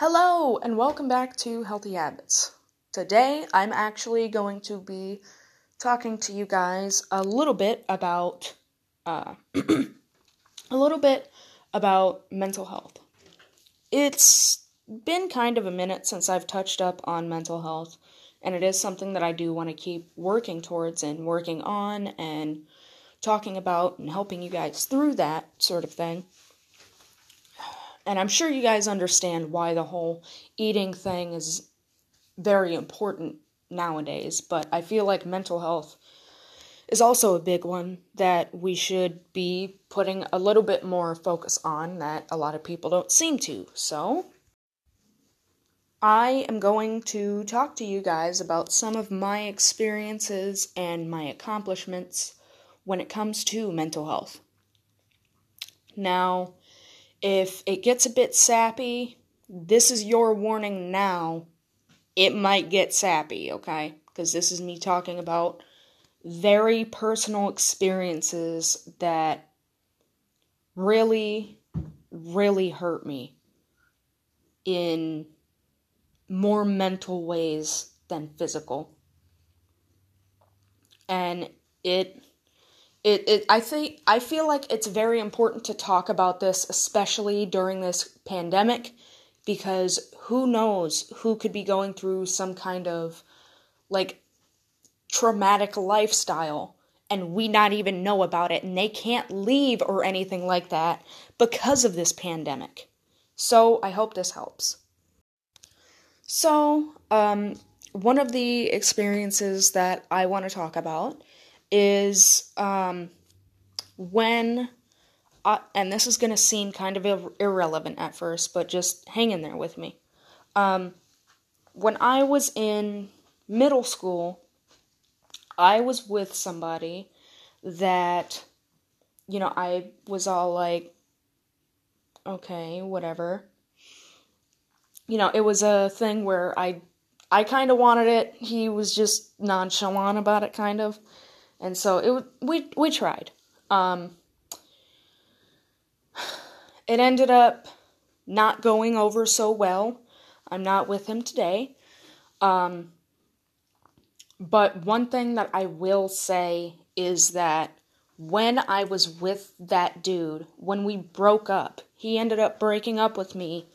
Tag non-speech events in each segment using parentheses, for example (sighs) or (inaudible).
Hello, and welcome back to Healthy Habits. Today, I'm actually going to be talking to you guys a little bit about uh, (clears throat) a little bit about mental health. It's been kind of a minute since I've touched up on mental health, and it is something that I do want to keep working towards and working on and talking about and helping you guys through that sort of thing. And I'm sure you guys understand why the whole eating thing is very important nowadays, but I feel like mental health is also a big one that we should be putting a little bit more focus on that a lot of people don't seem to. So, I am going to talk to you guys about some of my experiences and my accomplishments when it comes to mental health. Now, if it gets a bit sappy, this is your warning now. It might get sappy, okay? Because this is me talking about very personal experiences that really, really hurt me in more mental ways than physical. And it it, it I think I feel like it's very important to talk about this especially during this pandemic because who knows who could be going through some kind of like traumatic lifestyle and we not even know about it and they can't leave or anything like that because of this pandemic. So I hope this helps. So, um, one of the experiences that I want to talk about is um, when, uh, and this is going to seem kind of ir- irrelevant at first, but just hang in there with me. Um, when I was in middle school, I was with somebody that, you know, I was all like, okay, whatever. You know, it was a thing where I I kind of wanted it. He was just nonchalant about it, kind of and so it we we tried. Um, it ended up not going over so well. I'm not with him today. Um, but one thing that I will say is that when I was with that dude, when we broke up, he ended up breaking up with me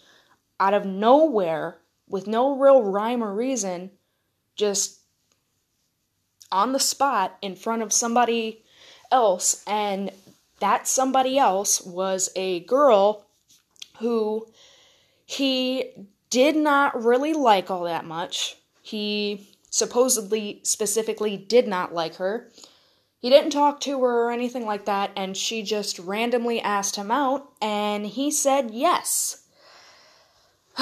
out of nowhere with no real rhyme or reason, just on the spot in front of somebody else, and that somebody else was a girl who he did not really like all that much. He supposedly, specifically, did not like her. He didn't talk to her or anything like that, and she just randomly asked him out, and he said yes. (sighs)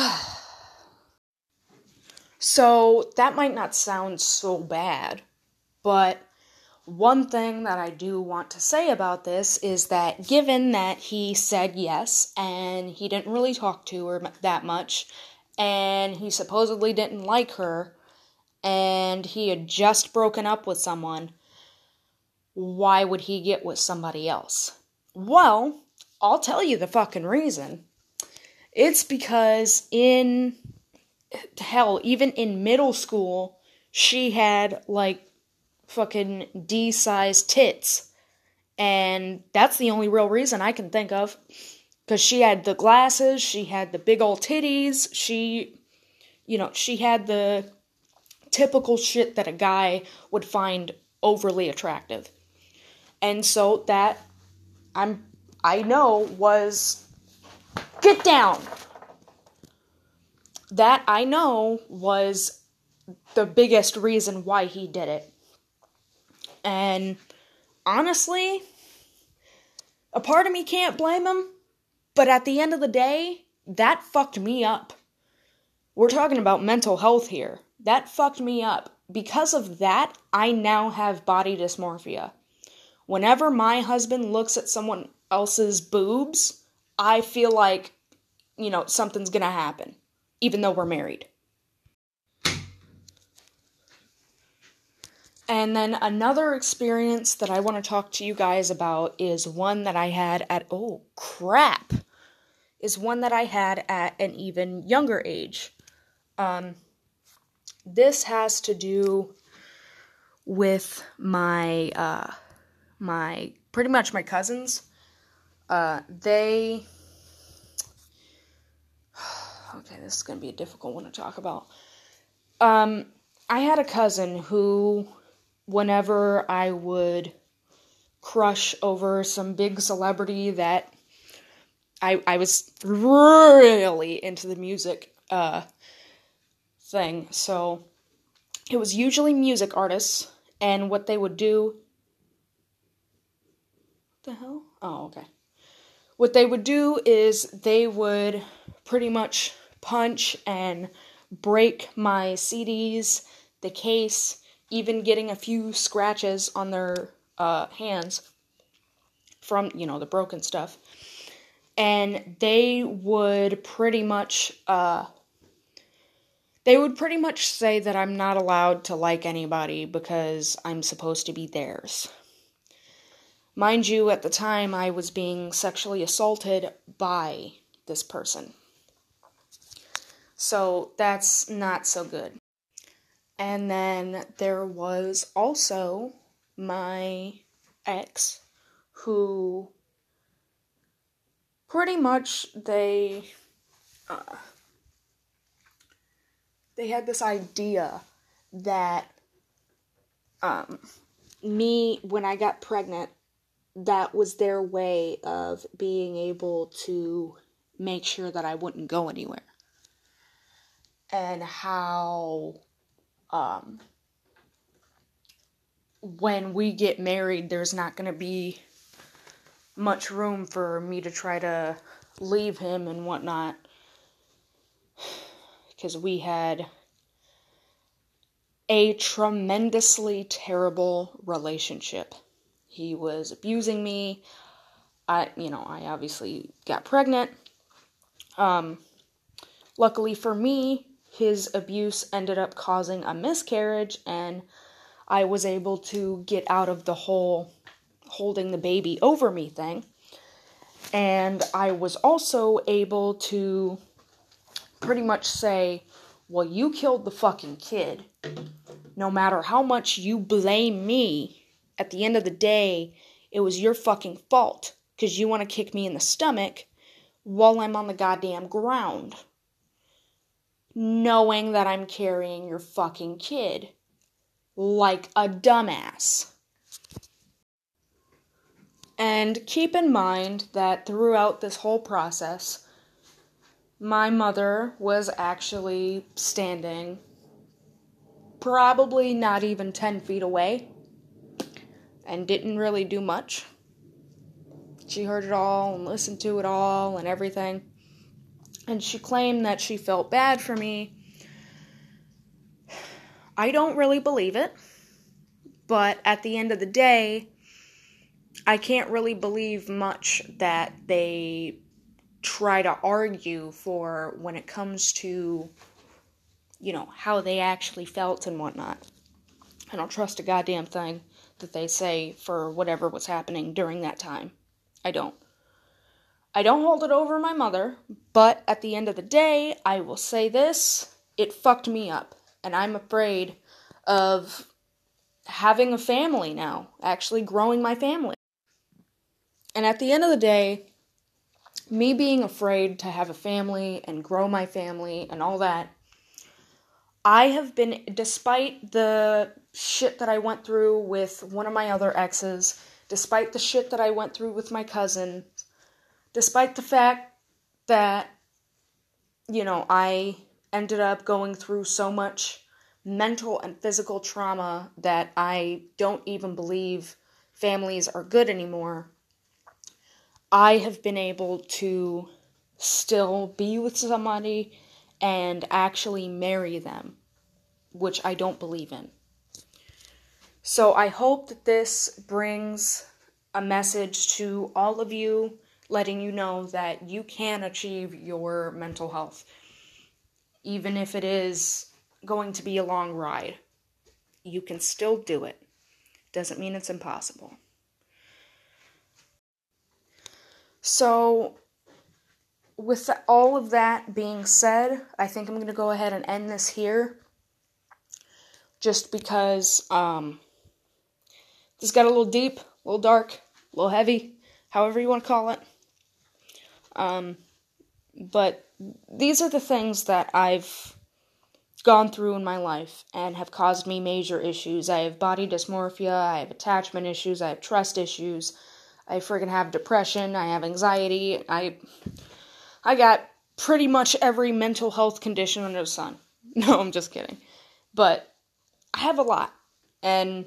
so, that might not sound so bad, but one thing that I do want to say about this is that given that he said yes and he didn't really talk to her that much and he supposedly didn't like her and he had just broken up with someone, why would he get with somebody else? Well, I'll tell you the fucking reason. It's because in hell, even in middle school, she had like fucking D sized tits. And that's the only real reason I can think of. Because she had the glasses, she had the big old titties, she, you know, she had the typical shit that a guy would find overly attractive. And so that, I'm, I know was, get down! That I know was the biggest reason why he did it. And honestly, a part of me can't blame him, but at the end of the day, that fucked me up. We're talking about mental health here. That fucked me up. Because of that, I now have body dysmorphia. Whenever my husband looks at someone else's boobs, I feel like, you know, something's gonna happen, even though we're married. And then another experience that I want to talk to you guys about is one that I had at, oh crap, is one that I had at an even younger age. Um, this has to do with my uh, my pretty much my cousins. Uh, they (sighs) okay, this is gonna be a difficult one to talk about. Um, I had a cousin who, whenever I would crush over some big celebrity that I I was really into the music uh thing. So it was usually music artists and what they would do the hell? Oh, okay. What they would do is they would pretty much punch and break my CDs, the case, even getting a few scratches on their uh, hands from, you know, the broken stuff. And they would pretty much, uh, they would pretty much say that I'm not allowed to like anybody because I'm supposed to be theirs. Mind you, at the time I was being sexually assaulted by this person. So that's not so good. And then there was also my ex who pretty much they uh, they had this idea that um, me when I got pregnant that was their way of being able to make sure that I wouldn't go anywhere. And how um, when we get married, there's not going to be much room for me to try to leave him and whatnot. Because we had a tremendously terrible relationship. He was abusing me. I, you know, I obviously got pregnant. Um, luckily for me, his abuse ended up causing a miscarriage, and I was able to get out of the whole holding the baby over me thing. And I was also able to pretty much say, Well, you killed the fucking kid. No matter how much you blame me, at the end of the day, it was your fucking fault because you want to kick me in the stomach while I'm on the goddamn ground knowing that I'm carrying your fucking kid like a dumbass. And keep in mind that throughout this whole process, my mother was actually standing probably not even 10 feet away and didn't really do much. She heard it all and listened to it all and everything and she claimed that she felt bad for me. I don't really believe it, but at the end of the day, I can't really believe much that they try to argue for when it comes to, you know, how they actually felt and whatnot. I don't trust a goddamn thing that they say for whatever was happening during that time. I don't. I don't hold it over my mother, but at the end of the day, I will say this it fucked me up. And I'm afraid of having a family now, actually growing my family. And at the end of the day, me being afraid to have a family and grow my family and all that, I have been, despite the shit that I went through with one of my other exes, despite the shit that I went through with my cousin, despite the fact that, you know, I ended up going through so much mental and physical trauma that I don't even believe families are good anymore, I have been able to still be with somebody and actually marry them, which I don't believe in. So I hope that this brings a message to all of you letting you know that you can achieve your mental health, even if it is going to be a long ride. You can still do it. Doesn't mean it's impossible. So, with all of that being said, I think I'm going to go ahead and end this here. Just because um, this got a little deep, a little dark, a little heavy, however you want to call it. Um, but these are the things that I've gone through in my life and have caused me major issues. I have body dysmorphia, I have attachment issues, I have trust issues, I friggin' have depression, I have anxiety, I I got pretty much every mental health condition under the sun. (laughs) No, I'm just kidding. But I have a lot. And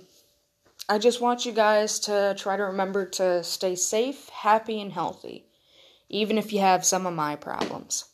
I just want you guys to try to remember to stay safe, happy, and healthy, even if you have some of my problems.